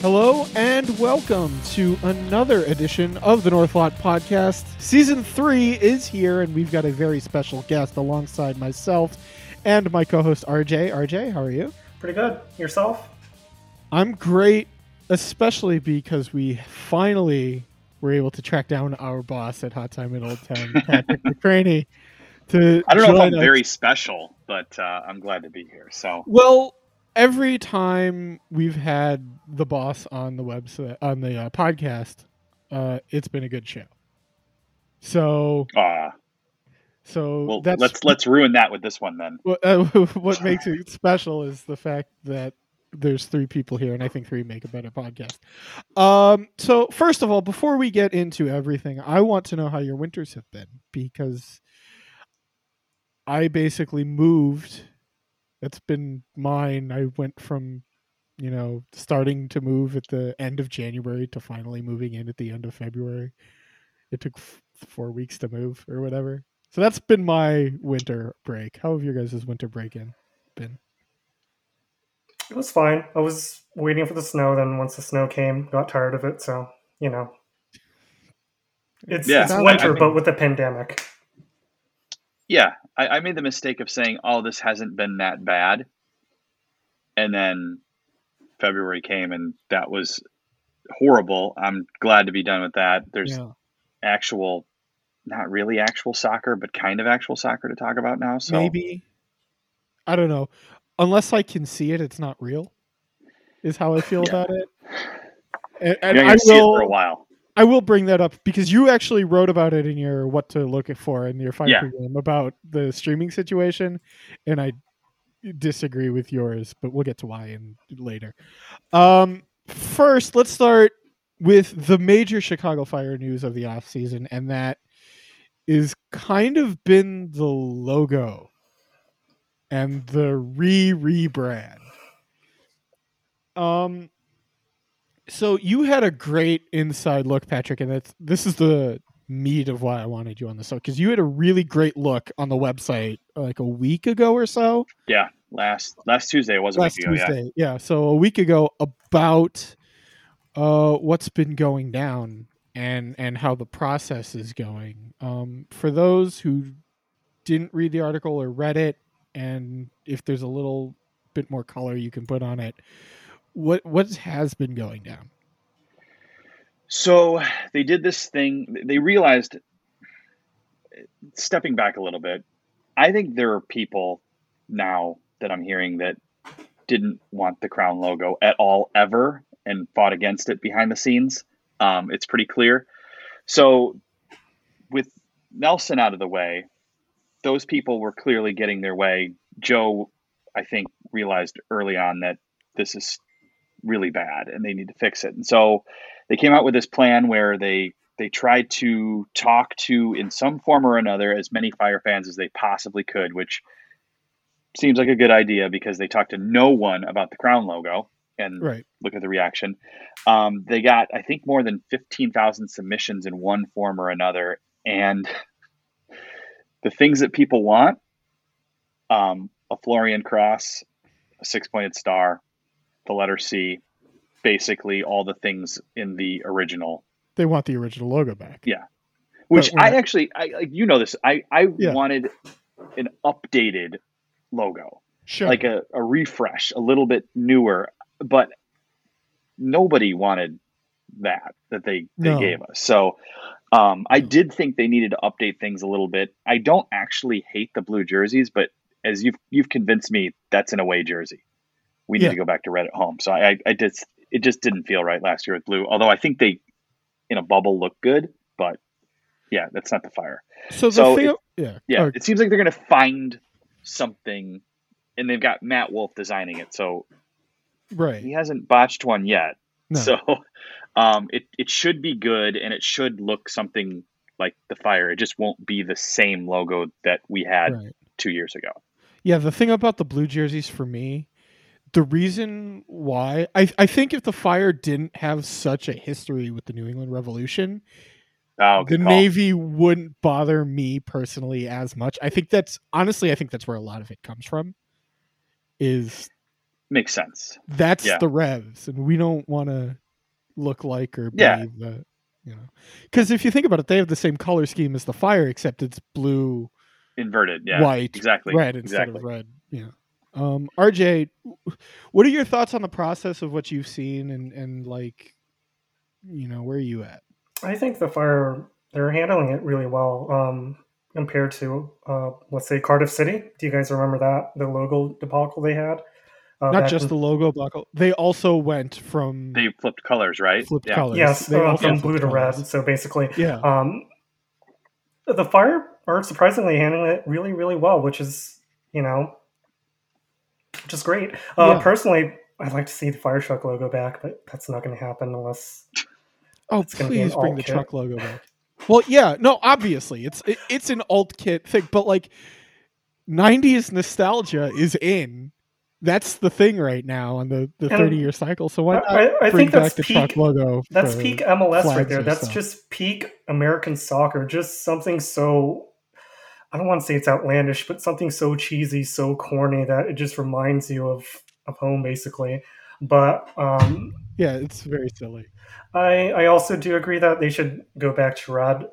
Hello and welcome to another edition of the North Lot Podcast. Season three is here, and we've got a very special guest alongside myself and my co-host RJ. RJ, how are you? Pretty good. Yourself? I'm great, especially because we finally were able to track down our boss at Hot Time in Old Town, Patrick McCraney. To I don't know if I'm us. very special, but uh, I'm glad to be here. So Well, every time we've had the boss on the website on the uh, podcast, uh, it's been a good show. So, uh, so well, that's let's let's ruin that with this one then. what, uh, what makes it special is the fact that there's three people here, and I think three make a better podcast. Um, so first of all, before we get into everything, I want to know how your winters have been because I basically moved. That's been mine. I went from, you know, starting to move at the end of January to finally moving in at the end of February. It took f- four weeks to move or whatever. So that's been my winter break. How have your guys' winter break in been? It was fine. I was waiting for the snow. Then once the snow came, got tired of it. So you know, it's, Yeah, it's I- winter, I mean- but with a pandemic. Yeah, I, I made the mistake of saying, "Oh, this hasn't been that bad," and then February came, and that was horrible. I'm glad to be done with that. There's yeah, actual, not really actual soccer, but kind of actual soccer to talk about now. So maybe. I don't know. Unless I can see it, it's not real. Is how I feel Yeah. about it. And, and I it for a will. while. I will bring that up because you actually wrote about it in your what to look for in your fire Yeah. program about the streaming situation, and I disagree with yours, but we'll get to why in later. Um, first, let's start with the major Chicago Fire news of the off season, and that is kind of been the logo and the re rebrand. Um, so you had a great inside look, Patrick, and that's this is the meat of why I wanted you on the show because you had a really great look on the website like a week ago or so. Yeah, last last Tuesday it was a Last week ago. Yeah. Tuesday, yeah. So a week ago about uh, what's been going down and and how the process is going. Um, for those who didn't read the article or read it, and if there's a little bit more color you can put on it, what what has been going down? So they did this thing. They realized, stepping back a little bit, I think there are people now that I'm hearing that didn't want the crown logo at all ever and fought against it behind the scenes. Um, it's pretty clear. So with Nelson out of the way, those people were clearly getting their way. Joe, I think, realized early on that this is really bad and they need to fix it. And so they came out with this plan where they they tried to talk to in some form or another as many fire fans as they possibly could, which seems like a good idea because they talked to no one about the crown logo and Right. look at the reaction. Um, they got I think more than fifteen thousand submissions in one form or another, and the things that people want: um, a Florian cross, a six-pointed star, the letter C, basically all the things in the original. They want the original logo back. Yeah. Which I we're- actually, I like you know this. I I Yeah. wanted an updated logo, Sure. like a, a refresh, a little bit newer, but nobody wanted that that they they No. gave us. So um, I did think they needed to update things a little bit. I don't actually hate the blue jerseys, but as you've you've convinced me, that's an away jersey. We need Yeah. to go back to red at home. So I, I, just it just didn't feel right last year with blue. Although I think they in a bubble look good, but yeah, that's not the fire. so the thing, it- yeah, Yeah, Oh, it seems like they're going to find something, and they've got Matt Wolff designing it, so right. he hasn't botched one yet. No. So um, it it should be good, and it should look something like the fire. It just won't be the same logo that we had right. two years ago. Yeah, the thing about the blue jerseys for me, the reason why I I think if the Fire didn't have such a history with the New England Revolution, Oh, the call. navy wouldn't bother me personally as much. I think that's honestly, I think that's where a lot of it comes from. Is makes sense. that's Yeah. the revs, and we don't want to look like or be Yeah. the you know because if you think about it, they have the same color scheme as the fire, except it's blue, Inverted. Yeah. white, Exactly. red instead exactly. of red. Yeah. Um, RJ, what are your thoughts on the process of what you've seen and and like, you know, where are you at? I think the fire they're handling it really well um, compared to uh, let's say Cardiff City. Do you guys remember that the logo debacle they had? Uh, Not just in- the logo buckle. They also went from They flipped colors, right? flipped yeah. colors. yes They also from flipped blue to red. So basically, Yeah. um, the fire are surprisingly handling it really really well, which is you know which is great. Uh, Yeah. Personally, I'd like to see the fire truck logo back, but that's not going to happen unless Oh, It's gonna be please bring the kit. truck logo back. Well, yeah, no, obviously it's it, it's an alt kit thing, but like '90s nostalgia is in. That's the thing right now on the the And 30 year cycle. So why not I, I bring think that's back the peak. truck logo? That's peak MLS right there. That's stuff. just peak American soccer. Just something so I don't want to say it's outlandish, but something so cheesy, so corny that it just reminds you of of home basically. But um, Yeah, it's very silly. I I also do agree that they should go back to red.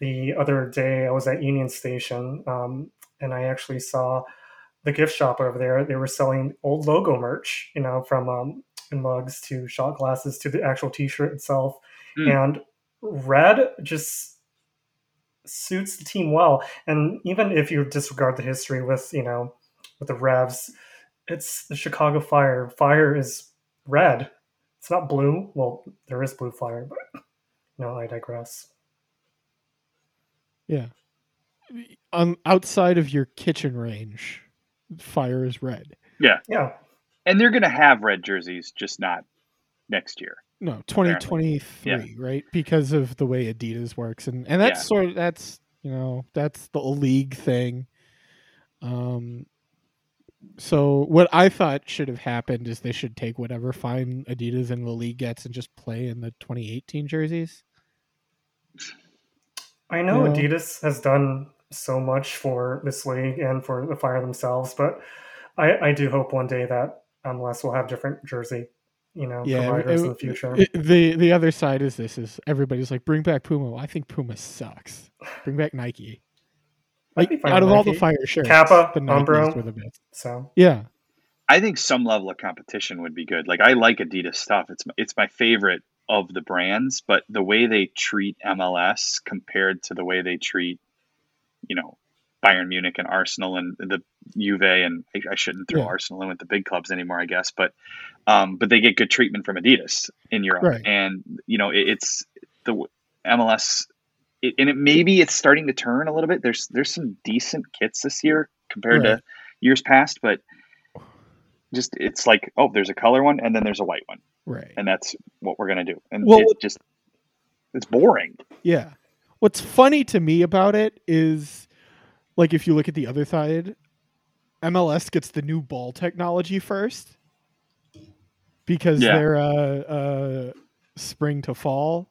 The other day I was at Union Station um, and I actually saw the gift shop over there. They were selling old logo merch, you know, from um, mugs to shot glasses to the actual T-shirt itself, Hmm. and red just suits the team well. And even if you disregard the history with you know with the Revs, it's the Chicago Fire. Fire is red. It's not blue. Well, there is blue fire, but no, I digress. Yeah. On outside of your kitchen range, fire is red. Yeah, And they're going to have red jerseys, just not next year. No, 2023, Yeah. right? Because of the way Adidas works and and that's Yeah. sort of that's, you know, that's the league thing. Um so what I thought should have happened is they should take whatever fine Adidas and the league gets and just play in the 2018 jerseys. I know Yeah. Adidas has done so much for this league and for the Fire themselves, but I, I do hope one day that MLS will have different jersey, you know, Yeah, providers it- in the future. it- the the other side is this is everybody's like bring back Puma. Well, I think Puma sucks. Bring back Nike. Like be fine out of with all the fire shirts, Kappa, the Nikes Umbro. were the best. so Yeah. I think some level of competition would be good. Like I like Adidas stuff. It's it's my favorite of the brands, but the way they treat MLS compared to the way they treat, you know, Bayern Munich and Arsenal and the Juve and I, I shouldn't throw Yeah. Arsenal in with the big clubs anymore, I guess, but um, but they get good treatment from Adidas in Europe, Right. and you know it, it's the MLS, it, and it maybe it's starting to turn a little bit. There's there's some decent kits this year compared Right. to years past, but just it's like oh there's a color one and then there's a white one Right. and that's what we're gonna do and Well, it just it's boring Yeah. What's funny to me about it is like if you look at the other side, MLS gets the new ball technology first because Yeah. they're uh, uh, spring to fall.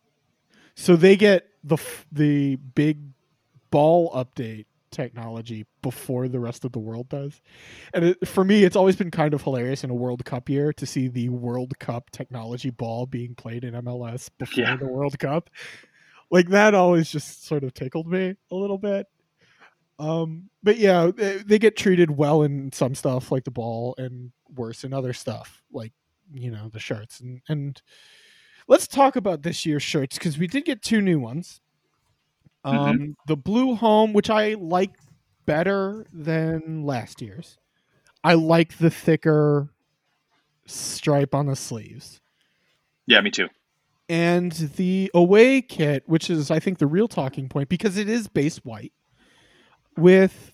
So they get the f- the big ball update technology before the rest of the world does. And it, for me, it's always been kind of hilarious in a World Cup year to see the World Cup technology ball being played in MLS before Yeah. the World Cup. Like that always just sort of tickled me a little bit. Um, but yeah, they, they get treated well in some stuff like the ball and worse in other stuff like you know the shirts and and let's talk about this year's shirts because we did get two new ones. Um, the blue home, which I like better than last year's. I like the thicker stripe on the sleeves. yeah me too And the away kit, which is I think the real talking point because it is base white with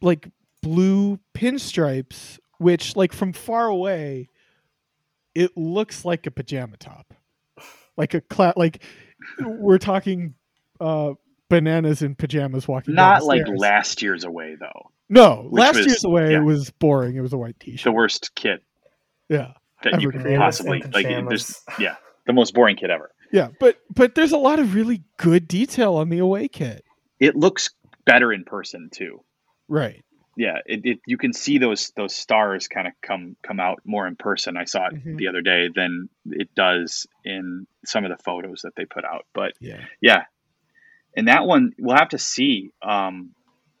like blue pinstripes, which like from far away, it looks like a pajama top, like a cla- like we're talking uh bananas in pajamas walking. down not the like last year's away though No, which last was- year's away yeah. was boring. It was a white the t-shirt. The worst kit Yeah, that you could possibly like there's yeah the most boring kit ever Yeah, but but there's a lot of really good detail on the away kit. It looks better in person too. Right. Yeah, it, it you can see those those stars kind of come come out more in person. I saw it Mhm. the other day than it does in some of the photos that they put out. But Yeah. yeah, and that one we'll have to see. Um,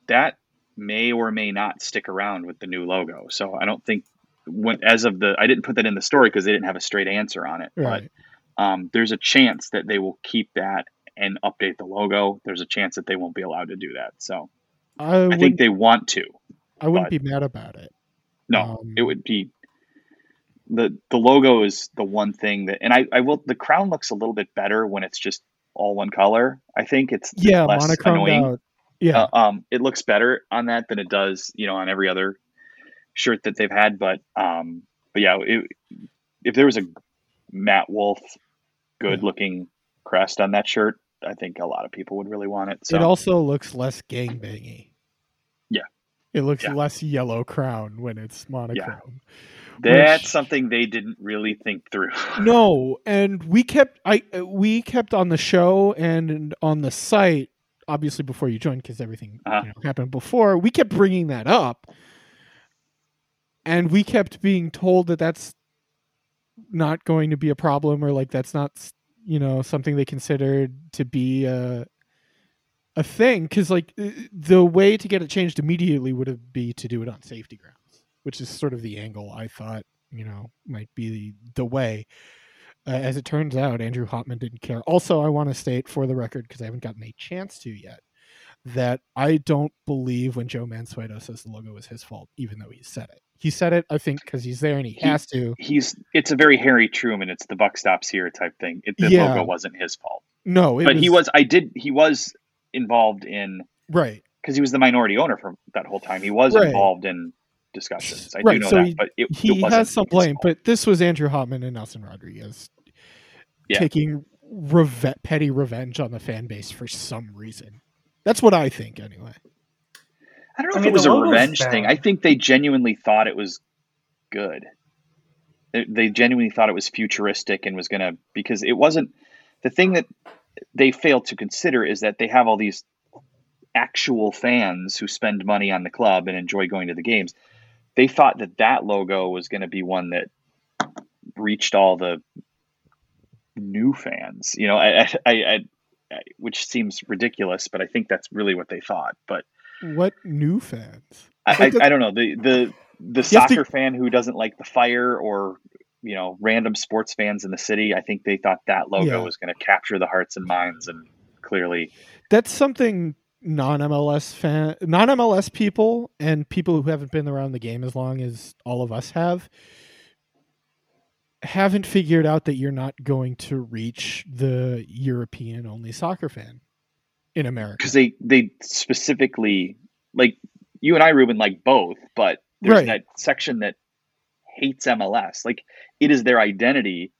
that may or may not stick around with the new logo. So I don't think when as of the I didn't put that in the story because they didn't have a straight answer on it. Right. But um, there's a chance that they will keep that and update the logo. There's a chance that they won't be allowed to do that. So I, I think they want to. I wouldn't be mad about it. No, Um, it would be the the logo is the one thing that, and I I will the crown looks a little bit better when it's just all one color. I think it's Yeah, less annoying. out. Yeah. Uh, um, it looks better on that than it does, you know, on every other shirt that they've had. But um, but yeah, it, if there was a Matt Wolff good looking crest on that shirt, I think a lot of people would really want it. So It also looks less gangbangy. Yeah. It looks Yeah. less yellow crown when it's monochrome. that's which- something they didn't really think through. No, and we kept I we kept on the show and on the site obviously before you joined because everything Uh-huh. you know, happened before. We kept bringing that up, and we kept being told that that's not going to be a problem or like that's not you know something they considered to be a a thing because like uh, the way to get it changed immediately would have be to do it on safety grounds which is sort of the angle i thought you know might be the, the way. Uh, as it turns out andrew hauptman didn't care. Also i want to state for the record because i haven't gotten a chance to yet that i don't believe when joe mansueto says the logo was his fault even though he said it he said it i think because he's there and he He- has to He's it's a very Harry Truman. It's the buck stops here type thing. It, the Yeah. logo wasn't his fault, no it but he was. I did. He was involved in right because he was the minority owner for that whole time. He was Right. involved in discussions. I Right, do know so that, he- but it, he it has some blame, but this was Andrew Hauptman and Nelson Rodriguez Yeah. taking reve- petty revenge on the fan base for some reason. That's what I think, anyway. I don't know I if mean, it was a revenge bad. thing. I think they genuinely thought it was good. They, they genuinely thought it was futuristic and was going to because it wasn't the thing that they failed to consider is that they have all these actual fans who spend money on the club and enjoy going to the games. They thought that that logo was going to be one that reached all the new fans. You know, I, I, I, I which seems ridiculous, but I think that's really what they thought. But What new fans? I, I, I don't know the the the have to- soccer fan who doesn't like the fire or you know random sports fans in the city. I think they thought that logo Yeah. was going to capture the hearts and minds, and clearly, That's something non MLS fan, non MLS people, and people who haven't been around the game as long as all of us have, haven't figured out that you're not going to reach the European only soccer fan in America. because they they specifically like you and I, Ruben, like both, but there's Right. that section that hates MLS. Like it is their identity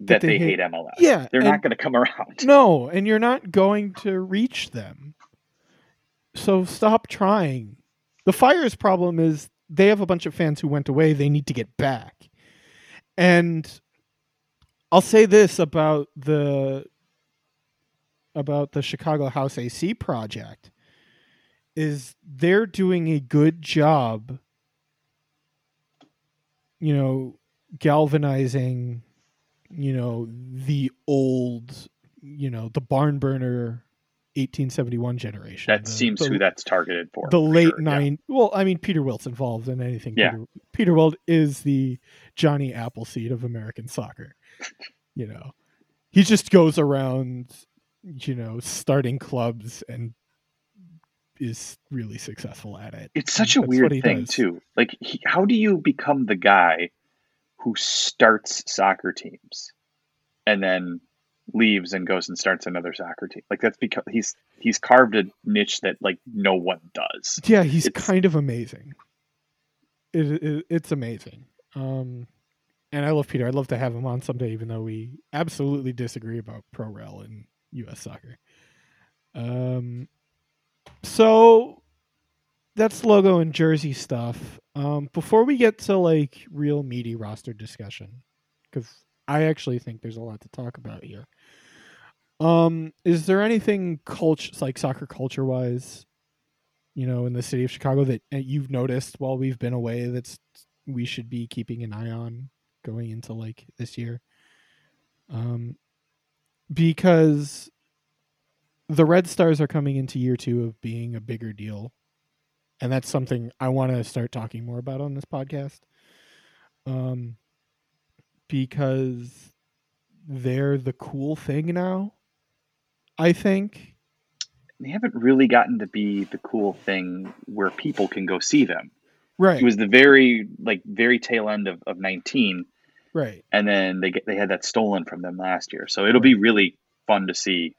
that, they they, hate- hate, MLS. Yeah, they're not going to come around. No, and you're not going to reach them. So stop trying. The Fire's problem is they have a bunch of fans who went away. They need to get back. And I'll say this about the about the Chicago House AC project is they're doing a good job you know galvanizing you know the old you know the barn burner 1871 generation That the- seems the, who that's targeted for. the for late sure, yeah. nine well i mean peter wilt's involved in anything Yeah. peter, peter wilt is the johnny appleseed of american soccer you know he just goes around you know starting clubs and is really successful at it It's such a That's weird thing does. too. Like, he, how do you become the guy who starts soccer teams and then leaves and goes and starts another soccer team? Like that's because he's he's carved a niche that like no one does. Yeah, he's It's- kind of amazing. It, it it's amazing. Um, and I love Peter. I'd love to have him on someday, even though we absolutely disagree about pro rel and U.S. soccer. Um, so that's logo and jersey stuff. Um, before we get to like real meaty roster discussion, because I actually think there's a lot to talk about here. Um, is there anything culture like soccer culture wise, you know, in the city of Chicago that uh, you've noticed while we've been away that's we should be keeping an eye on going into like this year? Um, because the Red Stars are coming into year two of being a bigger deal, and that's something I want to start talking more about on this podcast. Um, because they're the cool thing now. I think They haven't really gotten to be the cool thing where people can go see them. right, It was the very like very tail end of, of 19 right. and then they get they had that stolen from them last year. So it'll be really fun to see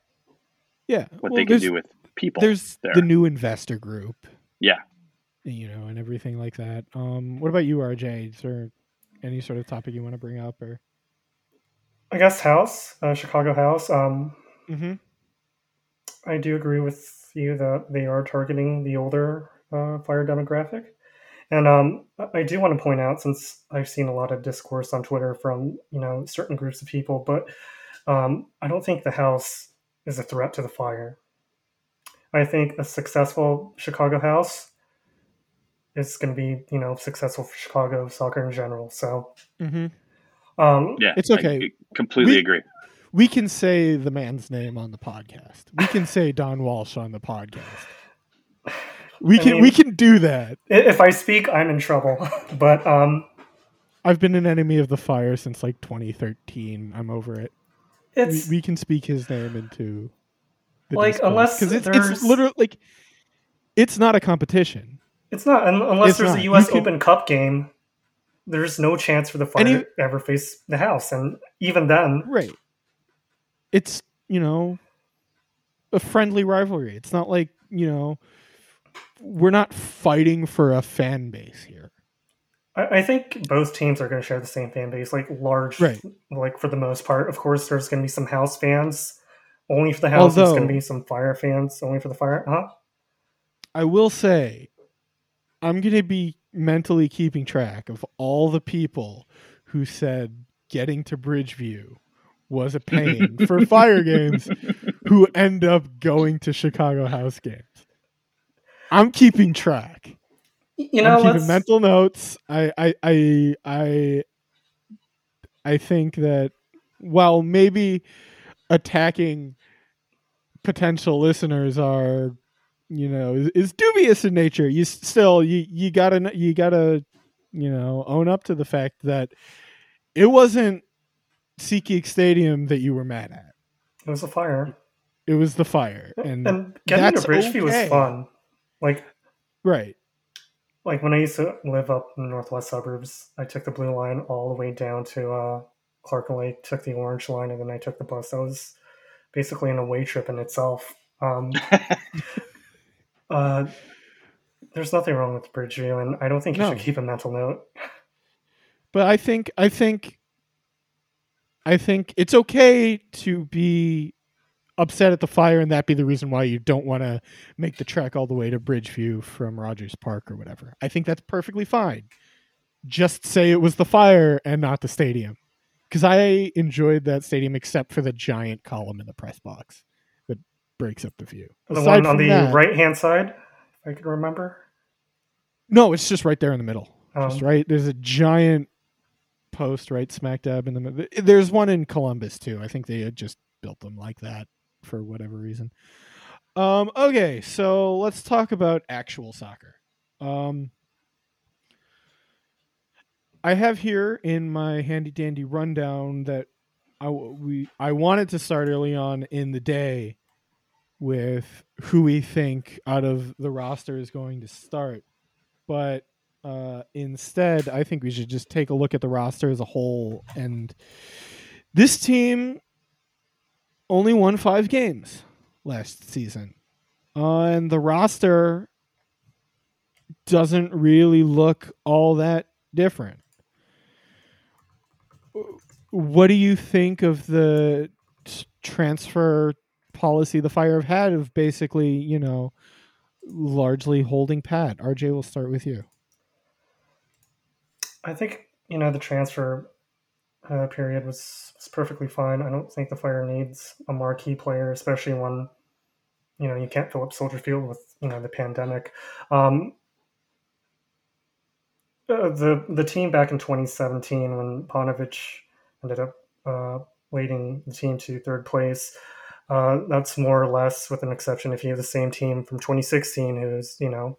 Yeah, what well, they can do with people. There's there. the new investor group, Yeah. you know, and everything like that. Um, what about you, RJ? Is there any sort of topic you want to bring up, or? I guess House, uh, Chicago House. Um, Mm-hmm. I do agree with you that they are targeting the older uh, fire demographic. And um, I- I do want to point out, since I've seen a lot of discourse on Twitter from you know certain groups of people, but um, I don't think the House is a threat to the fire. I think a successful Chicago House is going to be you know successful for Chicago soccer in general. So Mm-hmm. um, Yeah. It's I okay. completely We- agree. We can say the man's name on the podcast. We can say Don Walsh on the podcast. We I can mean- we can do that. if I speak, I'm in trouble. but um, I've been an enemy of the fire since like 2013. I'm over it. We, it's we can speak his name into the Like, unless because it's, it's literally like it's not a competition. It's not un- unless It's there's not. a U.S. You can- Open Cup game. There's no chance for the Fire Any- to ever face the House, and even then, Right. It's, you know, a friendly rivalry. It's not like, you know, we're not fighting for a fan base here. I, I think both teams are going to share the same fan base, like large, Right. like for the most part. Of course, there's going to be some House fans only for the House. there's going to be some Fire fans only for the Fire. Huh? I will say, I'm going to be mentally keeping track of all the people who said getting to Bridgeview was a pain for fire games who end up going to Chicago house games. I'm keeping track. You know, I'm keeping let's, mental notes. I, I, I, I, I think that while maybe attacking potential listeners are, you know, is, is dubious in nature, you still you you gotta you gotta you know own up to the fact that it wasn't SeatGeek Stadium that you were mad at. it was a Fire, It was the fire, and, and, getting to Bridgeview okay. was fun. Like right. like when I used to live up in the northwest suburbs, I took the blue line all the way down to uh, Clark Lake, took the orange line, and then I took the bus. That was basically an away trip in itself. Um, uh, there's nothing wrong with Bridgeview, and I don't think you No. should keep a mental note. but I think I think I think it's okay to be upset at the fire and that be the reason why you don't want to make the trek all the way to Bridgeview from Rogers Park or whatever. I think that's perfectly fine. Just say it was the fire and not the stadium. Cuz I enjoyed that stadium except for the giant column in the press box that breaks up the view. The Aside one on the right hand side, I can remember. No, it's just right there in the middle. Um, Just right. There's a giant post right smack dab in the middle. There's one in Columbus too. I think they had just built them like that for whatever reason. Um, okay, so let's talk about actual soccer. Um, I have here in my handy dandy rundown that I we I wanted to start early on in the day with who we think out of the roster is going to start, but uh, instead, I think we should just take a look at the roster as a whole. And this team only won five games last season. Uh, and the roster doesn't really look all that different. What do you think of the transfer policy the Fire have had of basically, you know, largely holding pat? RJ, we'll start with you. I think you know the transfer uh, period was, was perfectly fine. I don't think the Fire needs a marquee player, especially when you know you can't fill up Soldier Field with you know the pandemic. Um, uh, the the team back in 2017 when Paunovic ended up uh, leading the team to third place. Uh, that's more or less, with an exception, if you have the same team from 2016 who's you know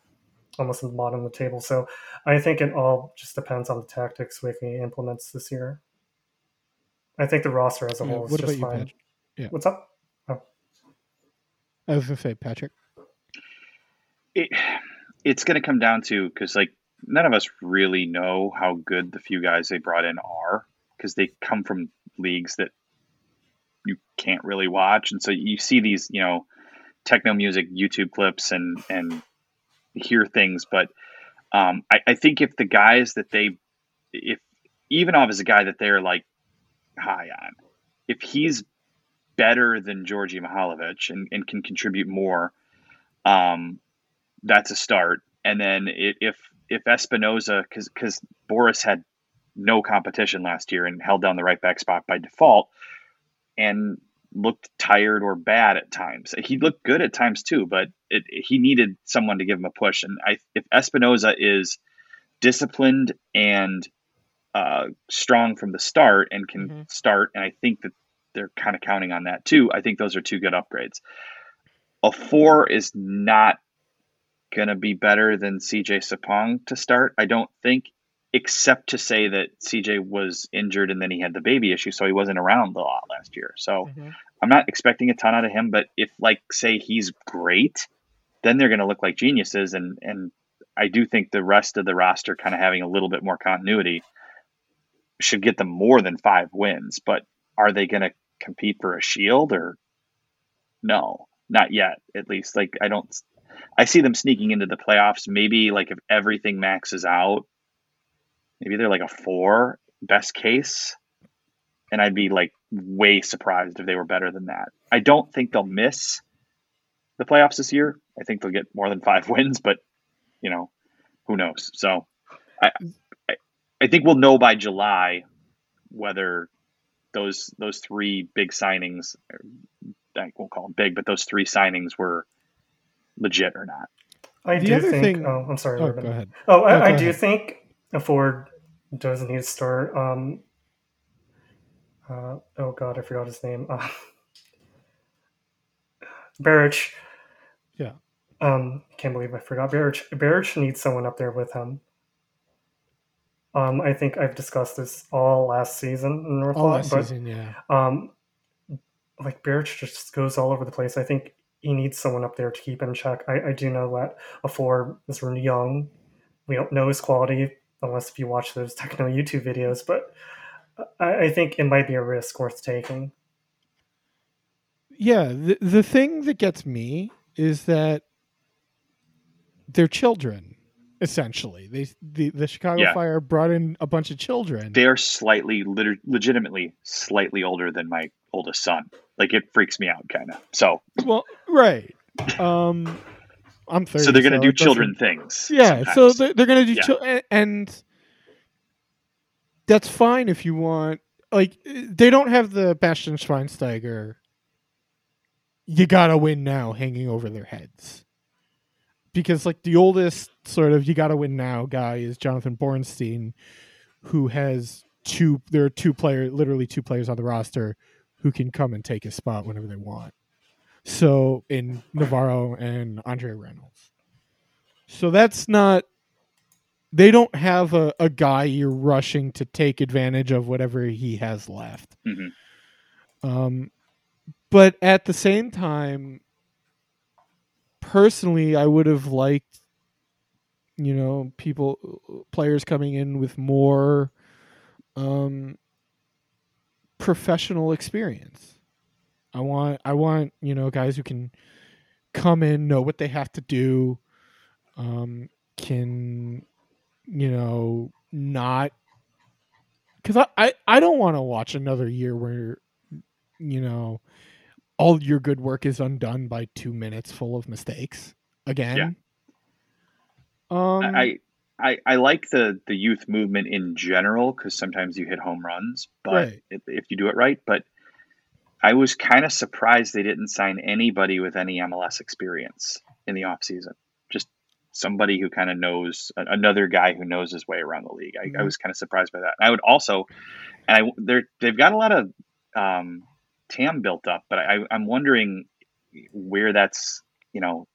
almost at the bottom of the table. So I think it all just depends on the tactics Wicky implements this year. I think the roster as a Yeah, whole is just about you, fine. Yeah. What's up? I was gonna say Patrick. it, it's going to come down to because like none of us really know how good the few guys they brought in are because they come from leagues that you can't really watch and so you see these you know techno music youtube clips and and hear things but um, I, I think if the guys that they if Ivanov is a guy that they're like high on if he's better than Djordje Mihailovic and, and can contribute more um, that's a start. And then if if Espinoza, because because Boris had no competition last year and held down the right back spot by default, and looked tired or bad at times. He looked good at times too, but it, he needed someone to give him a push. And I, if Espinoza is disciplined and uh, strong from the start and can Mhm. start, and I think that they're kind of counting on that too. I think those are two good upgrades. Offor is not going to be better than CJ Sapong to start. I don't think, except to say that CJ was injured and then he had the baby issue, so he wasn't around a lot last year. So I'm not expecting a ton out of him. But if, like, say he's great, then they're going to look like geniuses. And and I do think the rest of the roster kind of having a little bit more continuity should get them more than five wins. But are they going to compete for a shield or no? Not yet, at least. Like I don't. I see them sneaking into the playoffs. Maybe like if everything maxes out, maybe they're like a four best case, and I'd be like way surprised if they were better than that. I don't think they'll miss the playoffs this year. I think they'll get more than five wins, but you know, who knows? So, I I, I think we'll know by July whether those those three big signings, I won't call them big, but those three signings were legit or not. I The do think. thing- Oh, I'm sorry. Oh, Ruben. go ahead. Oh, I, No, go I do ahead. think Offor does need to start. Um, uh, oh God, I forgot his name. Uh, Beric. Yeah. Um, can't believe I forgot Beric. Beric needs someone up there with him. Um, I think I've discussed this all last season in North All Lot, last but season, yeah. um, like Beric just goes all over the place. I think he needs someone up there to keep in check. I, I do know that Offor is really young. We don't know his quality unless if you watch those techno YouTube videos, but I, I think it might be a risk worth taking. Yeah, the the thing that gets me is that they're children, essentially. They the, the Chicago Yeah. Fire brought in a bunch of children. They are slightly, lit- legitimately, slightly older than my oldest son. Like it freaks me out, kind of. So, well, right. Um, I'm thirty. so they're gonna do children things. Yeah, so they're, they're gonna do, Yeah. chil- and that's fine if you want. Like, they don't have the Bastian Schweinsteiger. You gotta win now, hanging over their heads, because like the oldest sort of you gotta win now guy is Jonathan Bornstein, who has two. There are two player, literally two players on the roster, who can come and take his spot whenever they want. So in Navarro and Andre Reynolds. So that's not. They don't have a, a guy you're rushing to take advantage of whatever he has left. Mhm. Um, but at the same time, personally, I would have liked, you know, people, players coming in with more um, professional experience. I want, I want, you know, guys who can come in, know what they have to do, um, can, you know, not because I, I, I don't want to watch another year where, you know, all your good work is undone by two minutes full of mistakes again. Um, I I, I like the the youth movement in general because sometimes you hit home runs, but Right. if, if you do it right. But I was kind of surprised they didn't sign anybody with any MLS experience in the offseason. Just somebody who kind of knows another guy who knows his way around the league. I, I Mhm. was kind of surprised by that. I would also, and I they're they've got a lot of um, TAM built up, but I, I'm wondering where that's you know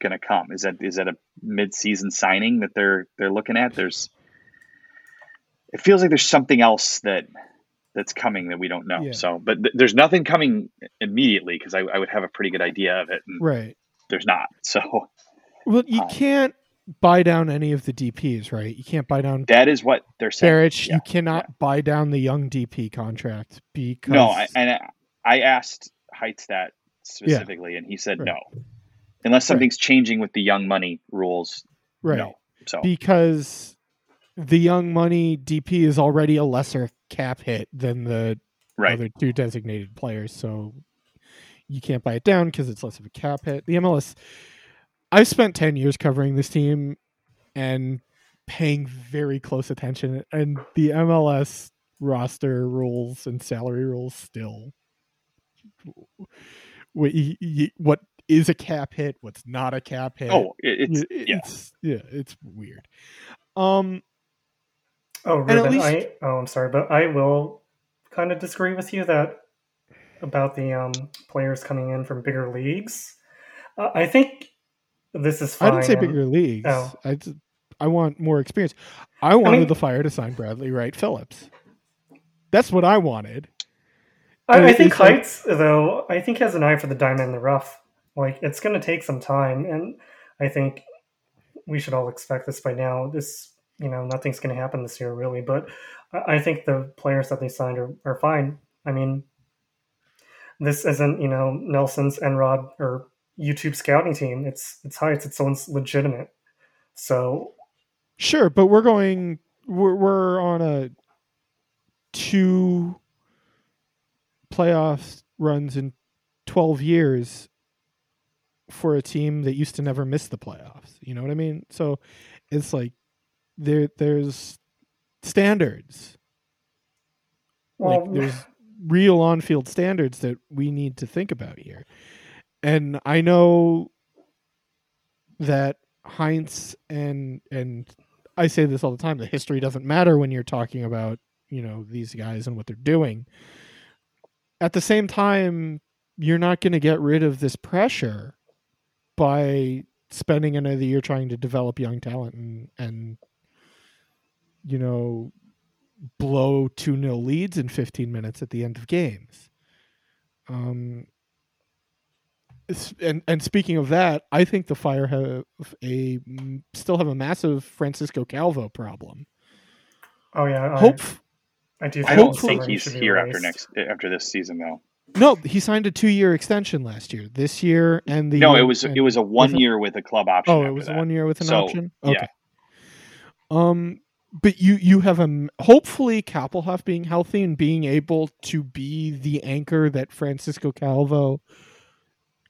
going to come. Is that is that a mid-season signing that they're they're looking at? There's it feels like there's something else that that's coming that we don't know. Yeah. So, but th- there's nothing coming immediately because I, I would have a pretty good idea of it, and Right. there's not. So Well, you Um, can't buy down any of the DPs, right? You can't buy down that is what they're saying. Beric. yeah, you cannot buy down the young DP contract because No, I, and I, I asked Heitz that specifically, and he said Right. no, unless something's changing with the young money rules. right No. So because the young money DP is already a lesser cap hit than the right, other two designated players, so you can't buy it down because it's less of a cap hit. The MLS, I've spent ten years covering this team and paying very close attention, and the MLS roster rules and salary rules still. What, y- y- what is a cap hit? What's not a cap hit? oh, it, it's yeah. it's yeah, it's weird. Um, Oh, And Ruben, least- I oh, I'm sorry, but I will kind of disagree with you that about the um, players coming in from bigger leagues. Uh, I think this is I didn't say bigger um, leagues. Oh. I I want more experience. I wanted mean- the Fire to sign Bradley Wright Phillips. That's what I wanted. I, I think like- Heitz, though, I think he has an eye for the diamond in the rough. Like it's going to take some time, and I think we should all expect this by now. This, you know, nothing's going to happen this year, really. But I, I think the players that they signed are, are fine. I mean, this isn't, you know, Nelson's Enrod or YouTube scouting team. It's it's Heitz. It's someone's legitimate. So Sure, but we're going. We're, we're on a two playoff runs in twelve years for a team that used to never miss the playoffs. You know what I mean? So it's like there there's standards. well, like there's real on-field standards that we need to think about here and i know that heitz and and i say this all the time the history doesn't matter when you're talking about you know these guys and what they're doing at the same time you're not going to get rid of this pressure by spending another year trying to develop young talent and and you know blow 2 nil leads in 15 minutes at the end of games. Um, and and speaking of that, I think the Fire have a still have a massive Francisco Calvo problem. oh yeah, Hope I do. I don't think he's should be here after next after this season though. no, he signed a two year extension last year. This year and the No, year- it was and- it was a one year with a club option. Oh, it was that. one year with an So, option. yeah. Okay. Um, but you you have a hopefully Kappelhof being healthy and being able to be the anchor that Francisco Calvo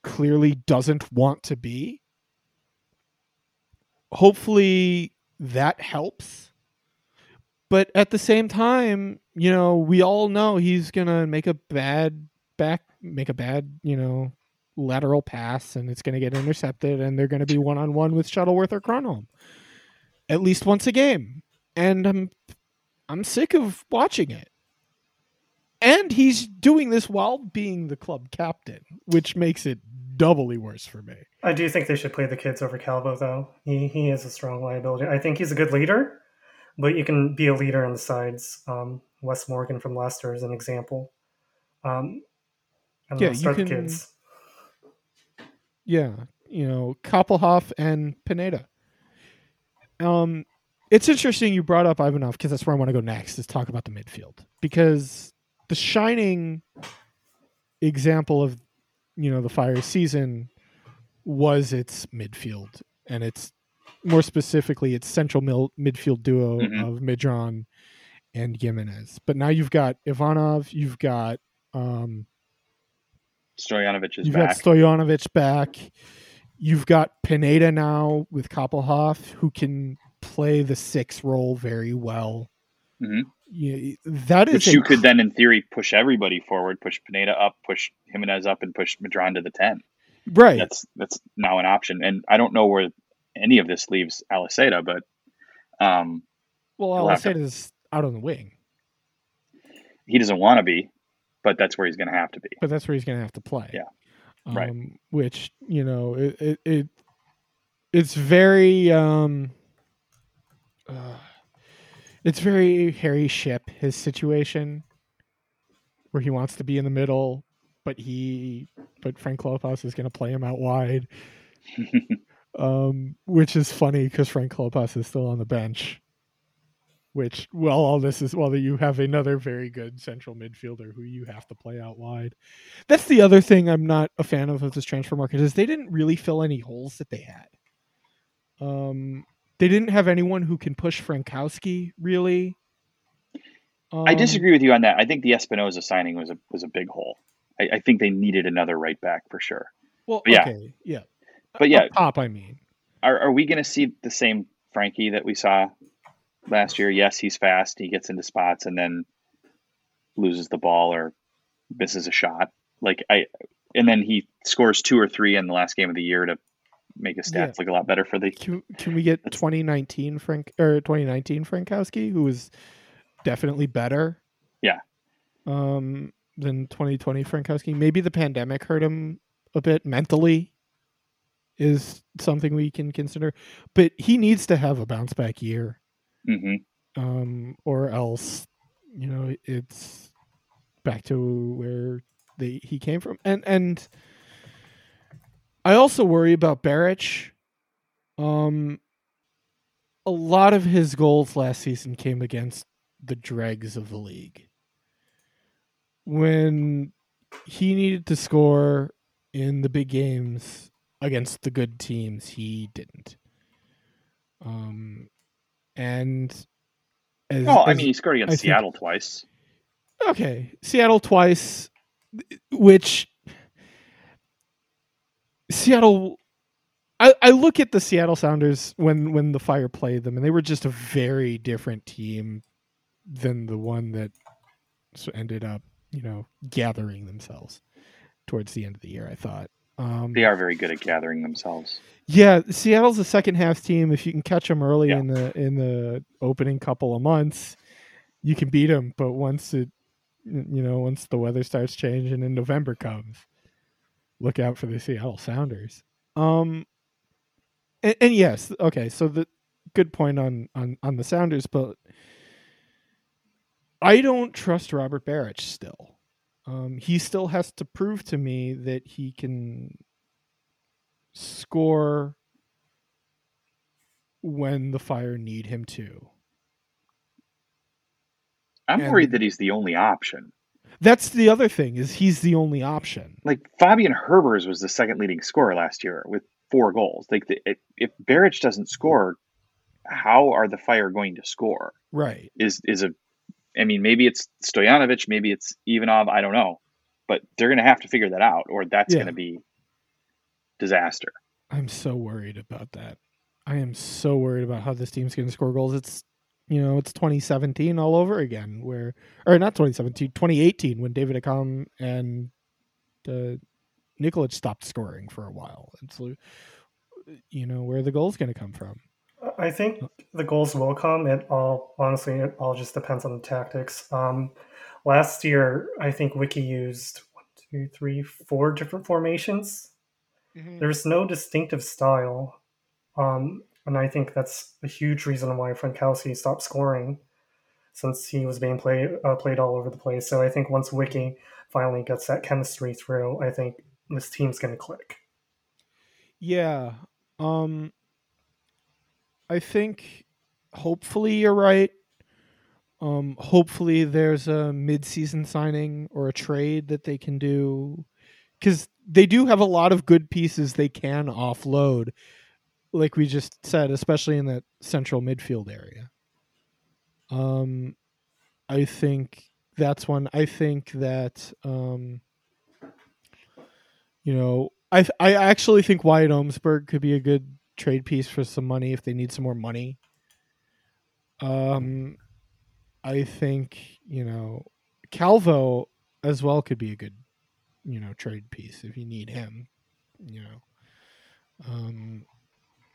clearly doesn't want to be. Hopefully that helps. But at the same time, you know, we all know he's gonna make a bad back, make a bad, you know, lateral pass, and it's gonna get intercepted, and they're gonna be one on one with Shuttleworth or Kronholm at least once a game, and I'm I'm sick of watching it. And he's doing this while being the club captain, which makes it doubly worse for me. I do think they should play the kids over Calvo, though. He he is a strong liability. I think he's a good leader, but you can be a leader on the sides. Um, Wes Morgan from Leicester is an example. Um, Yeah, yeah, you start the can- kids. Yeah, you know, Kappelhof and Pineda. Um, it's interesting you brought up Ivanov because that's where I want to go next. Is talk about the midfield because the shining example of you know the fire season was its midfield and it's more specifically its central mil- midfield duo Mhm. of Medrán and Gimenez. But now you've got Ivanov, you've got um, Stojanovic is You've back. got Stojanovic back. You've got Pineda now with Kappelhof, who can play the six role very well. Mhm. Yeah, that is Which you could then, in theory, push everybody forward, push Pineda up, push Gimenez up, and push Medrán to the ten. right. That's that's now an option, and I don't know where any of this leaves Aliseda, but um, well, he'll I'll have say to- is out on the wing, he doesn't want to be, but that's where he's going to have to be. but that's where he's going to have to play. Yeah. Um, Right. Which you know, it it, it it's very um, uh, it's very Harry Shipp his situation, where he wants to be in the middle, but he but Frank Klopas is going to play him out wide. um, which is funny because Frank Klopas is still on the bench. Which, well, all this is while you have another very good central midfielder who you have to play out wide. That's the other thing I'm not a fan of of this transfer market is they didn't really fill any holes that they had. Um, they didn't have anyone who can push Frankowski really. I Um, disagree with you on that. I think the Espinoza signing was a was a big hole. I, I think they needed another right back for sure. Well, yeah. okay, yeah, But yeah, Up top, I mean, are, are we going to see the same Frankie that we saw last year? Yes, he's fast. He gets into spots and then loses the ball or misses a shot. Like I, and then he scores two or three in the last game of the year to make his stats Yeah. look a lot better for the. Can, can we get 2019 Frank or 2019 Frankowski, who was definitely better? Yeah. Um, than 2020 Frankowski. Maybe the pandemic hurt him a bit mentally. Is something we can consider, but he needs to have a bounce back year, hmm um, or else, you know, it's back to where they he came from. And and I also worry about Beric. Um, a lot of his goals last season came against the dregs of the league. When he needed to score in the big games against the good teams, he didn't. Um, and as, Well, I mean, he scored I against think- Seattle twice. okay, Seattle twice, which Seattle. I, I look at the Seattle Sounders when when the Fire played them, and they were just a very different team than the one that ended up, you know, gathering themselves towards the end of the year. I thought. Um, They are very good at gathering themselves. yeah, Seattle's a second half team. If you can catch them early Yeah. in the in the opening couple of months, you can beat them. But once it, you know, once the weather starts changing and November comes, look out for the Seattle Sounders. Um, and, and yes, okay, so the good point on on on the Sounders, but I don't trust Robert Beric still. Um, he still has to prove to me that he can score when the Fire need him to. I'm And- worried that he's the only option. That's the other thing is he's the only option. Like Fabian Herbers was the second leading scorer last year with four goals. Like the, if, if Beric doesn't score, how are the Fire going to score? Right. Is is a, I mean, maybe it's Stojanovic, maybe it's Ivanov. I don't know, but they're going to have to figure that out, or that's Yeah. going to be disaster. I'm so worried about that. I am so worried about how this team's going to score goals. It's you know, it's 2017 all over again where or not 2017, 2018 when David Accam and uh, Nikolic stopped scoring for a while. And so you know, where are the goals going to come from? I think the goals will come. It all honestly, it all just depends on the tactics. Um, last year, I think Wicky used one, two, three, four different formations. There's no distinctive style, um, and I think that's a huge reason why Frank Frankowski stopped scoring, since he was being played uh, played all over the place. So I think once Wicky finally gets that chemistry through, I think this team's going to click. Yeah. Um I think hopefully you're right. Um hopefully there's a mid-season signing or a trade that they can do cuz they do have a lot of good pieces they can offload like we just said especially in that central midfield area. Um I think that's one I think that um you know I I actually think Wyatt Omsberg could be a good trade piece for some money if they need some more money. Um, I think you know Calvo as well could be a good you know trade piece if you need him. You know, um,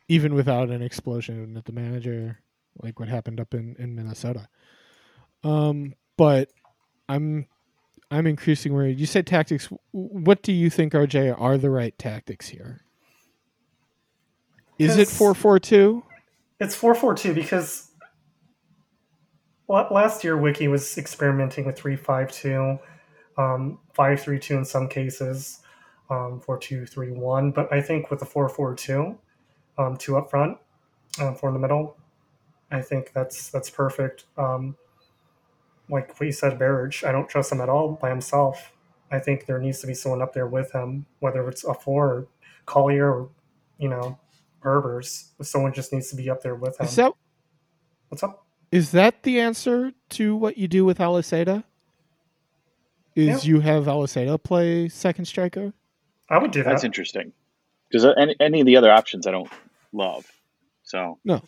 even without an explosion at the manager like what happened up in in Minnesota. Um, but I'm I'm increasing worried. You said tactics. What do you think, RJ, are the right tactics here? Is it four four two? It's four four two because la- last year Wicky was experimenting with three five two, um, five three two in some cases, um, four two three one. But I think with the four four two, um, two up front, um, four in the middle, I think that's that's perfect. Um, like what you said, Beric, I don't trust him at all by himself. I think there needs to be someone up there with him, whether it's Offor or Collier or you know Herbers. Someone just needs to be up there with him. Is that What's up? is that the answer to what you do with Aliseda? Is Yeah. you have Aliseda play second striker? I would do that. That's interesting. Because any, any of the other options I don't love. So No.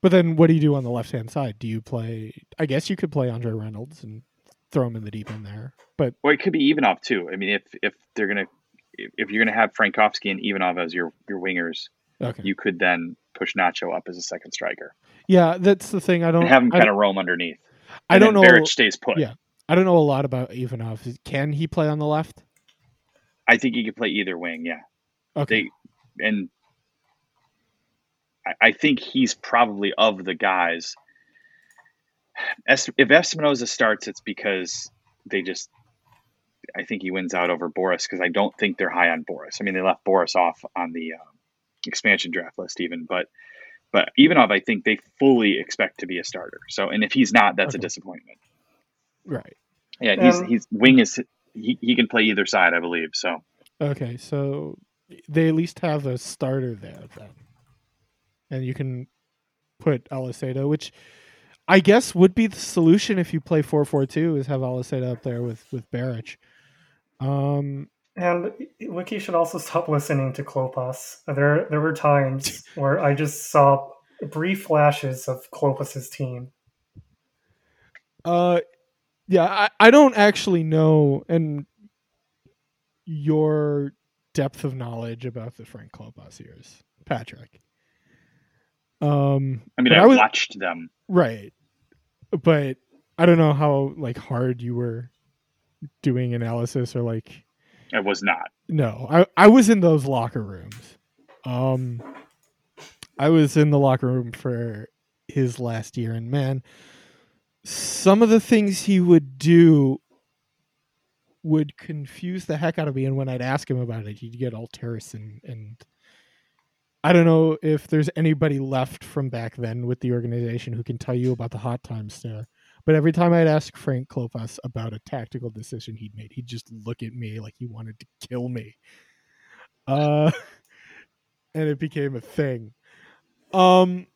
But then what do you do on the left hand side? Do you play I guess you could play Andre Reynolds and throw him in the deep end there. But or it could be Ivanov too. I mean, if if they're gonna if if you're gonna have Frankowski and Ivanov as your your wingers, okay. you could then push Nacho up as a second striker yeah, that's the thing. I don't and have him kind of roam underneath. I don't know Beric stays put. Yeah. I don't know a lot about Ivanov. Can he play on the left? I think he could play either wing. Yeah, Okay. they and I, think he's probably of the guys. If Espinoza starts, it's because they just. I think he wins out over Boris because I don't think they're high on Boris. I mean, they left Boris off on the um, expansion draft list even, but but Ivanov, I think they fully expect to be a starter. So, and if he's not, that's a disappointment. right. Yeah, and he's Um, he's wing is he, he can play either side, I believe. So Okay, so they at least have a starter there then. And you can put Aliseda, which I guess would be the solution if you play 4-4-2 is have Aliseda up there with with Beric. Um And Wicky should also stop listening to Klopas. There, there were times where I just saw brief flashes of Klopas's team. Uh, yeah, I, I don't actually know, and your depth of knowledge about the Frank Klopas years, Patrick. Um, I mean, but I, was watched them. right, but I don't know how like hard you were doing analysis or like I was not. no, I I was in those locker rooms. Um, I was in the locker room for his last year, and man, some of the things he would do would confuse the heck out of me. And when I'd ask him about it, he'd get all terse and and I don't know if there's anybody left from back then with the organization who can tell you about the hot times there. But every time I'd ask Frank Klopas about a tactical decision he'd made, he'd just look at me like he wanted to kill me. Uh, and it became a thing. Um,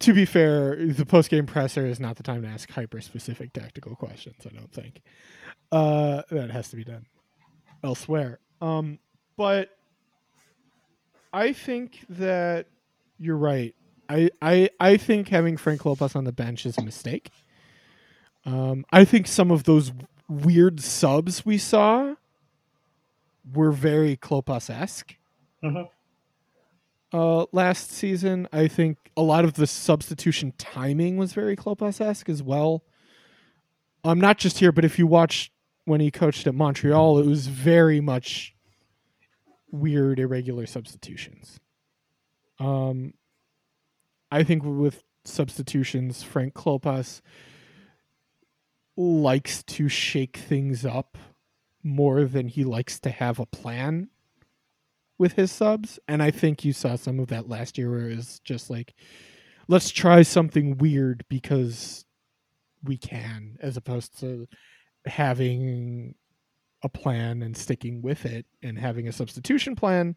to be fair, the post game presser is not the time to ask hyper specific tactical questions. I don't think uh, that has to be done elsewhere. Um, but I think that you're right. I, I I think having Frank Klopas on the bench is a mistake. Um, I think some of those weird subs we saw were very Klopas esque. Mhm. Uh, last season, I think a lot of the substitution timing was very Klopas esque as well. I'm um, not just here, but if you watch when he coached at Montreal, it was very much weird, irregular substitutions. Um, I think with substitutions, Frank Klopas likes to shake things up more than he likes to have a plan with his subs. And I think you saw some of that last year where it was just like, let's try something weird because we can, as opposed to having a plan and sticking with it and having a substitution plan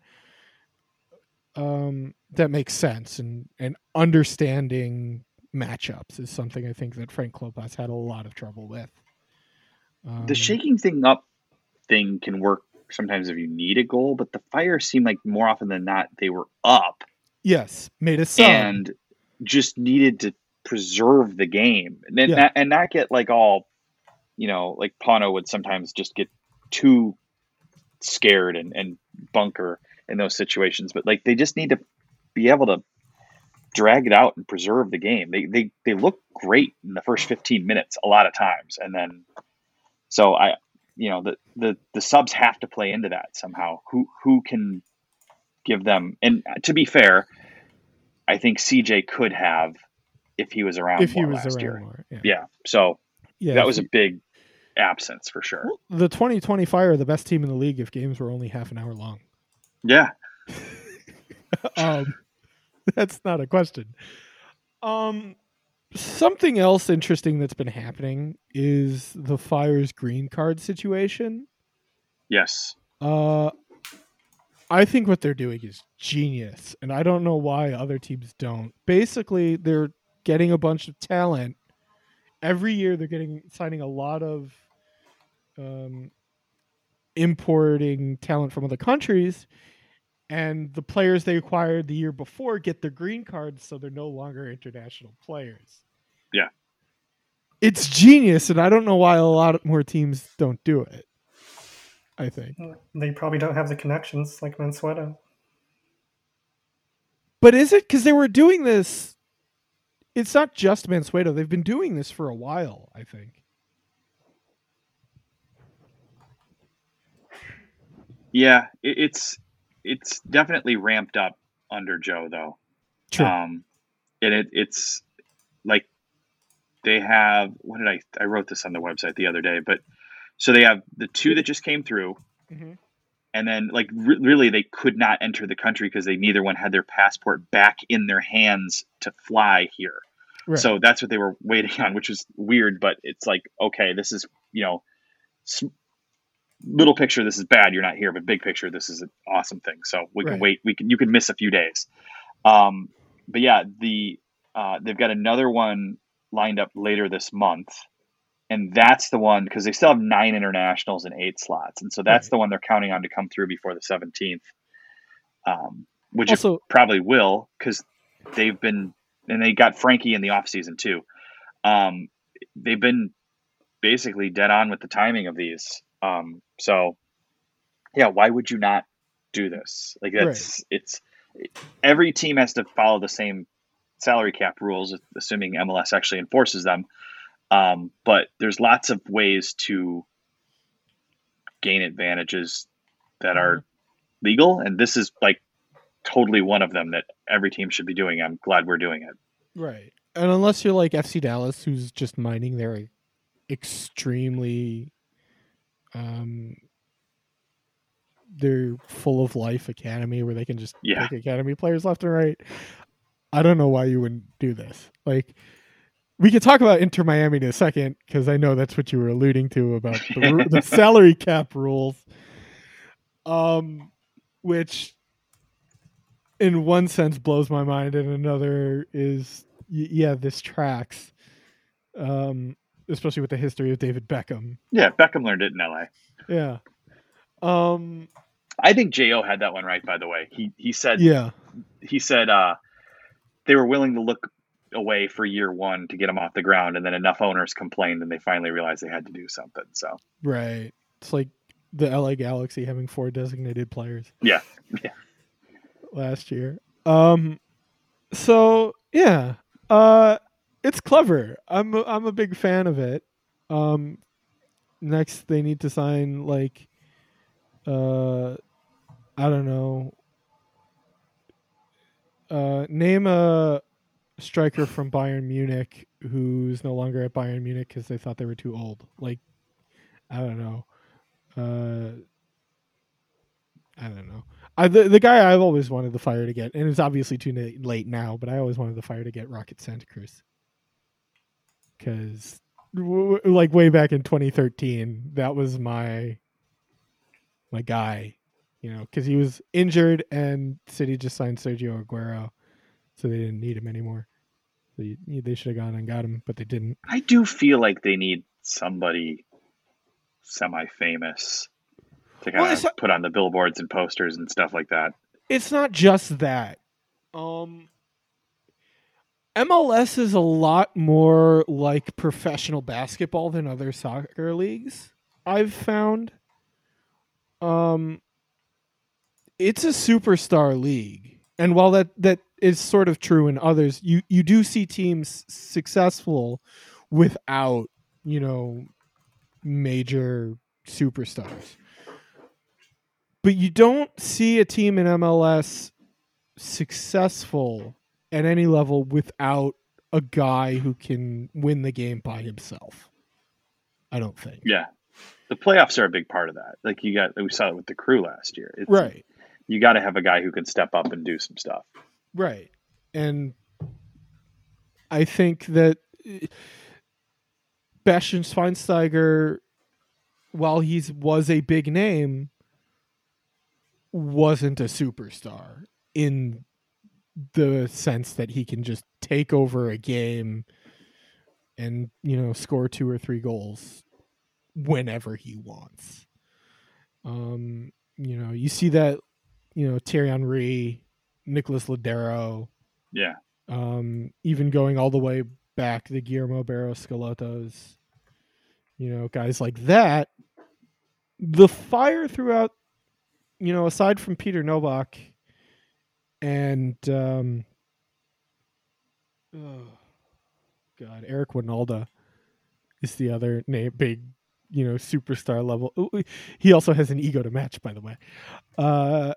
um, that makes sense and, and understanding matchups is something I think that Frank Klopas had a lot of trouble with. Um, The shaking thing up thing can work sometimes if you need a goal, but the Fire seemed like more often than not they were up Yes, made a sub. and just needed to preserve the game and Yeah. not, and not get like all you know like Pauno would sometimes just get too scared and, and bunker in those situations but like they just need to be able to drag it out and preserve the game. They they, they look great in the first 15 minutes a lot of times and then so i you know the the, the subs have to play into that somehow. Who who can give them and to be fair i think cj could have if he was around if he was last around year. more, yeah, yeah so yeah that was a big absence for sure the 2020 Fire are the best team in the league if games were only half an hour long. yeah um, that's not a question. Um, something else interesting that's been happening is the Fire's green card situation. yes Uh, I think what they're doing is genius, and I don't know why other teams don't. Basically, they're getting a bunch of talent every year. They're getting signing a lot of um, importing talent from other countries, and the players they acquired the year before get their green cards, so they're no longer international players. Yeah. it's genius, and I don't know why a lot more teams don't do it. I think. They probably don't have the connections like Mansueto. But is it because they were doing this? It's not just Mansueto. They've been doing this for a while, I think. Yeah it, it's it's definitely ramped up under joe though Sure. Um, and it, it's like they have what did I I wrote this on the website the other day, but so they have the two that just came through, Mhm. and then like re- really they could not enter the country because they neither one had their passport back in their hands to fly here. Right. So that's what they were waiting on, which was weird, but it's like okay, this is you know. Little picture, this is bad. You're not here, but big picture, this is an awesome thing. So we can wait. We can you can miss a few days. Um, but yeah, the uh, they've got another one lined up later this month, and that's the one because they still have nine internationals and eight slots, and so that's Right. the one they're counting on to come through before the seventeenth, um, which it also, probably will because they've been and they got Frankie in the off season too. Um, they've been basically dead on with the timing of these. Um, so yeah, why would you not do this? Like that's it's every team has to follow the same salary cap rules, assuming MLS actually enforces them. Um, but there's lots of ways to gain advantages that are legal, and this is like totally one of them that every team should be doing. I'm glad we're doing it. right. And unless you're like FC Dallas, who's just mining their extremely, um, they're full of life academy where they can just Yeah. pick academy players left and right. I don't know why you wouldn't do this. Like, we could talk about Inter Miami in a second because I know that's what you were alluding to about the, the salary cap rules. Um, which in one sense blows my mind, and another is yeah, this tracks. Um, especially with the history of David Beckham. Yeah, Beckham learned it in LA. Yeah. Um. I think Jo had that one right. By the way, he he said Yeah. he said uh, they were willing to look away for year one to get him off the ground, and then enough owners complained, and they finally realized they had to do something. So Right. It's like the LA Galaxy having four designated players. Yeah. Yeah. Last year. Um. So yeah. Uh. It's clever. I'm a, I'm a big fan of it. Um. Next, they need to sign like. Uh. I don't know. Uh, name a striker from Bayern Munich who's no longer at Bayern Munich because they thought they were too old. Like, I don't know. Uh, I don't know. I, the the guy I've always wanted the fire to get, and it's obviously too late now, but I always wanted the fire to get Roque Santa Cruz because, w- like way back in 2013, that was my my guy. You know, because he was injured, and City just signed Sergio Aguero, so they didn't need him anymore. So you, they should have gone and got him, but they didn't. I do feel like they need somebody semi-famous. to kind it's of not- put on the billboards and posters and stuff like that. it's not just that. Um, MLS is a lot more like professional basketball than other soccer leagues. I've found. Um, it's a superstar league, and while that that is sort of true in others, you you do see teams successful without you know major superstars but you don't see a team in MLS successful at any level without a guy who can win the game by himself. I don't think. Yeah, the playoffs are a big part of that. Like you got, we saw it with the crew last year. It's, Right. You got to have a guy who can step up and do some stuff. Right. And I think that uh, Bastian Schweinsteiger, while he's was a big name, wasn't a superstar in the sense that he can just take over a game and, you know, score two or three goals whenever he wants. Um, you know, you see that, you know, Thierry Henry, Nicholas Lodeiro, Yeah, um, even going all the way back, the Guillermo Barros Schelotto, you know, guys like that. The fire throughout, you know, aside from Peter Novak and, um, oh, God, Eric Wynalda is the other name, big, you know, superstar level. He also has an ego to match, by the way. Uh,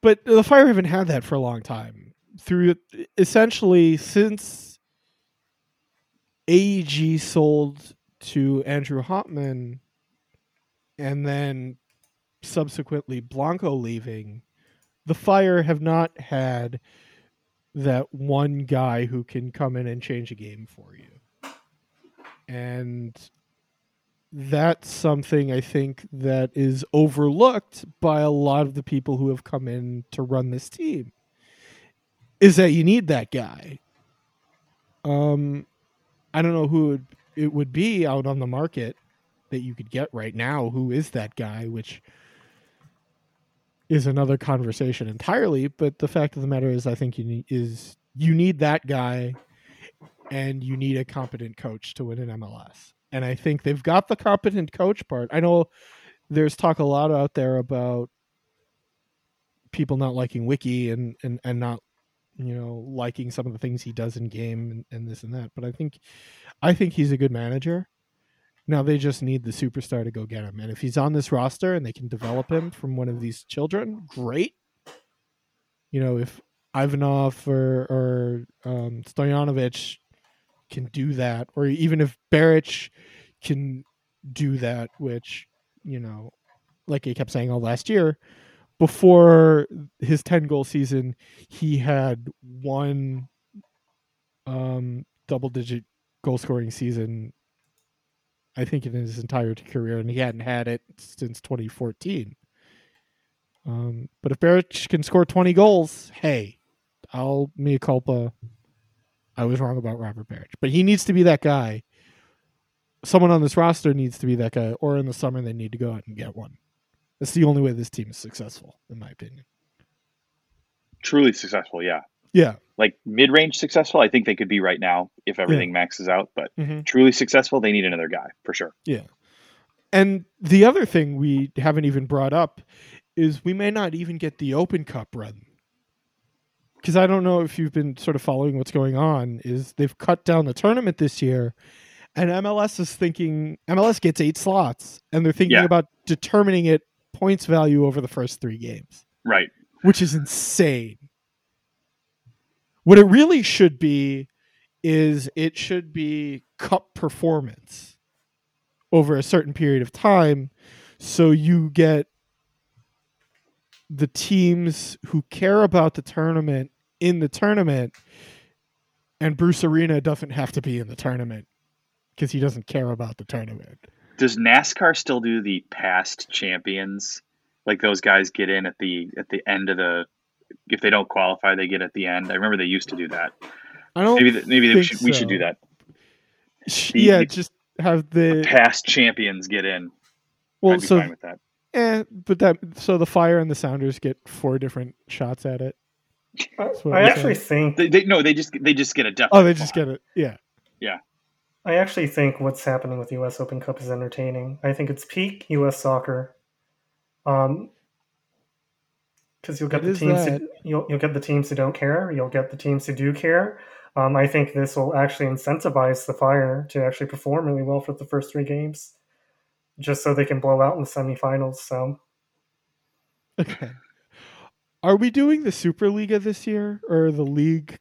but the Fire haven't had that for a long time. Through essentially since AEG sold to Andrew Hauptman, and then subsequently Blanco leaving, the Fire have not had that one guy who can come in and change a game for you. And that's something I think that is overlooked by a lot of the people who have come in to run this team. Is that you need that guy. Um I don't know who it, would be out on the market that you could get right now who is that guy which is another conversation entirely, but the fact of the matter is I think you need is you need that guy and you need a competent coach to win an MLS. And I think they've got the competent coach part. I know there's talk a lot out there about people not liking Wicky and and, and not you know liking some of the things he does in game and, and this and that. But I think I think he's a good manager. Now they just need the superstar to go get him. And if he's on this roster and they can develop him from one of these children, great. You know, if Ivanov or or um, Stojanovic can do that, or even if Beric can do that, which you know, like he kept saying all last year, before his ten goal season, he had one um, double digit goal scoring season. I think in his entire career, and he hadn't had it since 2014. Um, but if Beric can score 20 goals, hey, I'll mea culpa. I was wrong about Robert Beric, but he needs to be that guy. Someone on this roster needs to be that guy, or in the summer they need to go out and get one. That's the only way this team is successful, in my opinion. truly successful. Yeah, Yeah. like mid-range successful. I think they could be right now if everything maxes out. But Mm-hmm. truly successful, they need another guy for sure. Yeah. And the other thing we haven't even brought up is we may not even get the Open Cup run. Because I don't know if you've been sort of following what's going on, is they've cut down the tournament this year, and MLS is thinking MLS gets eight slots, and they're thinking Yeah. about determining it points value over the first three games, Right. which is insane. What it really should be is it should be cup performance over a certain period of time so you get the teams who care about the tournament in the tournament and Bruce Arena doesn't have to be in the tournament because he doesn't care about the tournament. Does NASCAR still do the past champions? Like those guys get in at the at the end of the if they don't qualify, they get at the end. I remember they used to do that. I don't Maybe th- maybe they think should, we should do that. The- yeah, the- just have the Past champions get in. well I'd be so fine with that. Eh, but that so the fire and the Sounders get four different shots at it. I, I I'm actually think They, they no, they just they just get a definite. Oh, they just get it. Yeah, yeah. I actually think what's happening with the U.S. Open Cup is entertaining. I think it's peak U.S. soccer. Um, because you'll get It the teams who, you'll you'll get the teams who don't care. You'll get the teams who do care. Um, I think this will actually incentivize the Fire to actually perform really well for the first three games, just so they can blow out in the semifinals. So Okay. Are we doing the Superliga this year or the League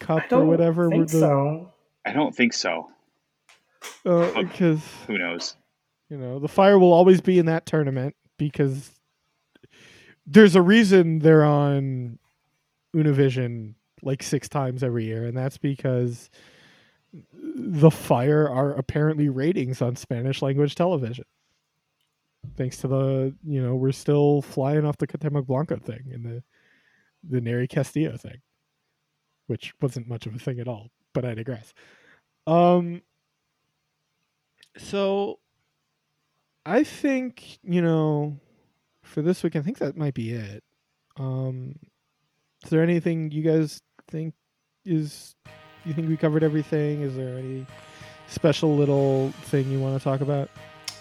Cup I or don't whatever? think the, so. I don't think so. uh, because Who knows? you know the Fire will always be in that tournament because there's a reason they're on Univision like six times every year, and that's because the Fire are apparently ratings on Spanish language television. Thanks to the you know we're still flying off the Cuauhtemoc Blanco thing and the the Nery Castillo thing, which wasn't much of a thing at all, but I digress. Um. So I think, you know, for this week, I think that might be it. Um, is there anything you guys think is, you think we covered everything? Is there any special little thing you want to talk about?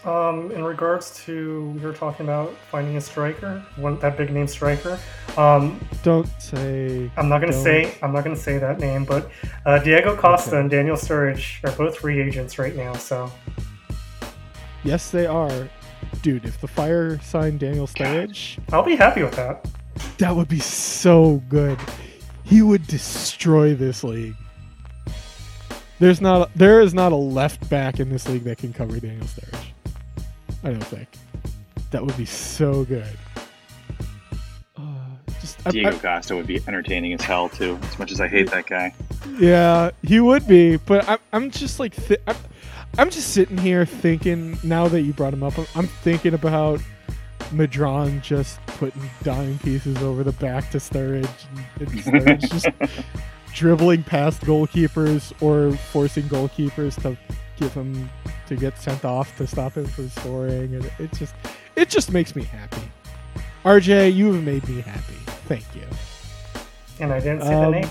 Um, in regards to you're talking about finding a striker, one that big name striker. Um, Don't say, I'm not gonna Don't. say I'm not gonna say that name, but uh, Diego Costa Okay. and Daniel Sturridge are both free agents right now. So yes, they are. Dude, if the Fire signed Daniel Sturridge, I'll be happy with that. that would be so good. He would destroy this league. There's not there is not a left back in this league that can cover Daniel Sturridge. I don't think. That would be so good. Uh, just I- I- Diego Costa would be entertaining as hell too. As much as I hate that guy. yeah, he would be, but I'm I'm just like th- I'm, I'm just sitting here thinking now that you brought him up. I'm, I'm thinking about Medrán just putting dime pieces over the back to Sturridge, and, and Sturridge just dribbling past goalkeepers or forcing goalkeepers to give him to get sent off to stop him from scoring, and it just it just makes me happy. RJ, you have made me happy. Thank you. And I didn't say Um, the name.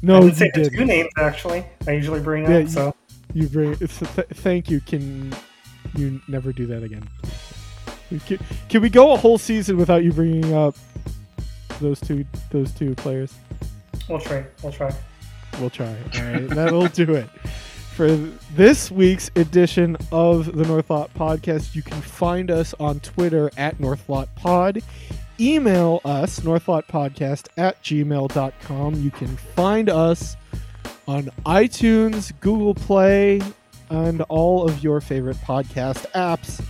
No, I you didn't say the didn't. two names actually. I usually bring Yeah, up. you- So You bring. It's th- thank you. Can you never do that again? Can, can we go a whole season without you bringing up those two those two players? we'll try. We'll try. We'll try. All right, that'll do it for this week's edition of the Northlot Podcast. You can find us on Twitter at Northlot Pod. Email us, northlotpodcast at gmail.com. You can find us on iTunes, Google Play, and all of your favorite podcast apps.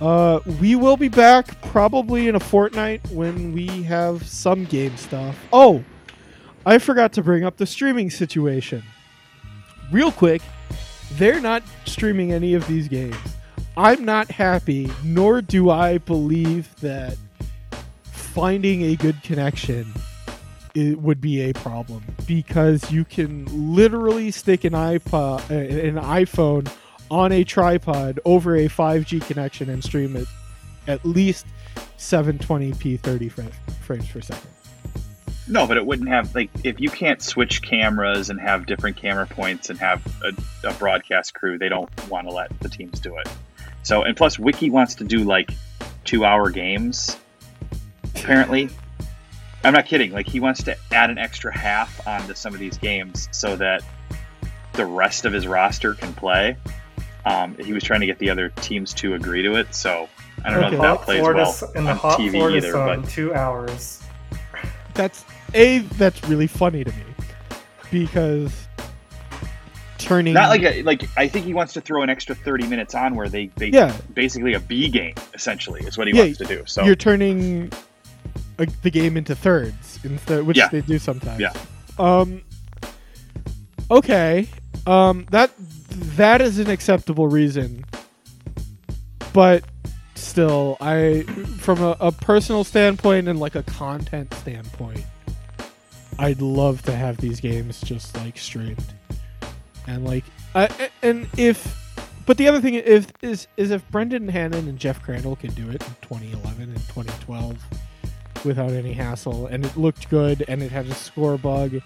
Uh, we will be back probably in a fortnight when we have some game stuff. Oh, I forgot to bring up the streaming situation. Real quick, they're not streaming any of these games. I'm not happy, nor do I believe that finding a good connection it would be a problem because you can literally stick an iPod, an iPhone on a tripod over a 5G connection and stream it at least 720p 30 fra- frames per second. No, but it wouldn't have like if you can't switch cameras and have different camera points and have a, a broadcast crew, they don't want to let the teams do it. So and plus Wicky wants to do like two hour games. Apparently. I'm not kidding. Like he wants to add an extra half onto some of these games so that the rest of his roster can play. Um, he was trying to get the other teams to agree to it, so I don't know if that Hot plays Florida, well in the on hot TV Florida either. sun, But two hours. That's a that's really funny to me because turning Not like a, like I think he wants to throw an extra thirty minutes on where they they yeah basically a B game essentially is what he Yeah, wants to do. So you're turning uh, the game into thirds instead which Yeah. they do sometimes Yeah. um okay um that that is an acceptable reason but still i from a, a personal standpoint and like a content standpoint i'd love to have these games just like streamed and like I, and if But the other thing if is is if Brendan Hannon and Jeff Crandall can do it in 2011 and 2012 without any hassle, and it looked good, and it had a score bug,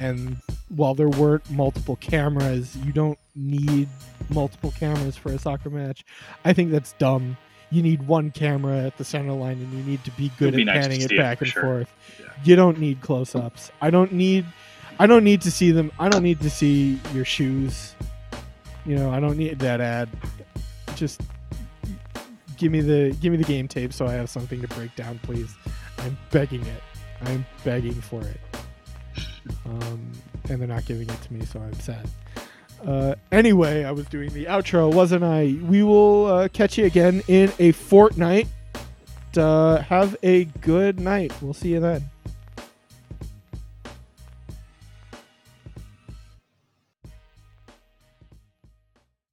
and while there weren't multiple cameras, you don't need multiple cameras for a soccer match. I think that's dumb. You need one camera at the center line, and you need to be good It'd be at nice panning it see it back and sure. forth. Yeah. You don't need close-ups. I don't need. I don't need to see them. I don't need to see your shoes. You know, I don't need that ad. Just give me the give me the game tape so I have something to break down, please. I'm begging it. I'm begging for it. Um, and they're not giving it to me, so I'm sad. Uh, anyway, I was doing the outro, wasn't I? We will uh, catch you again in a fortnight. Uh, have a good night. We'll see you then.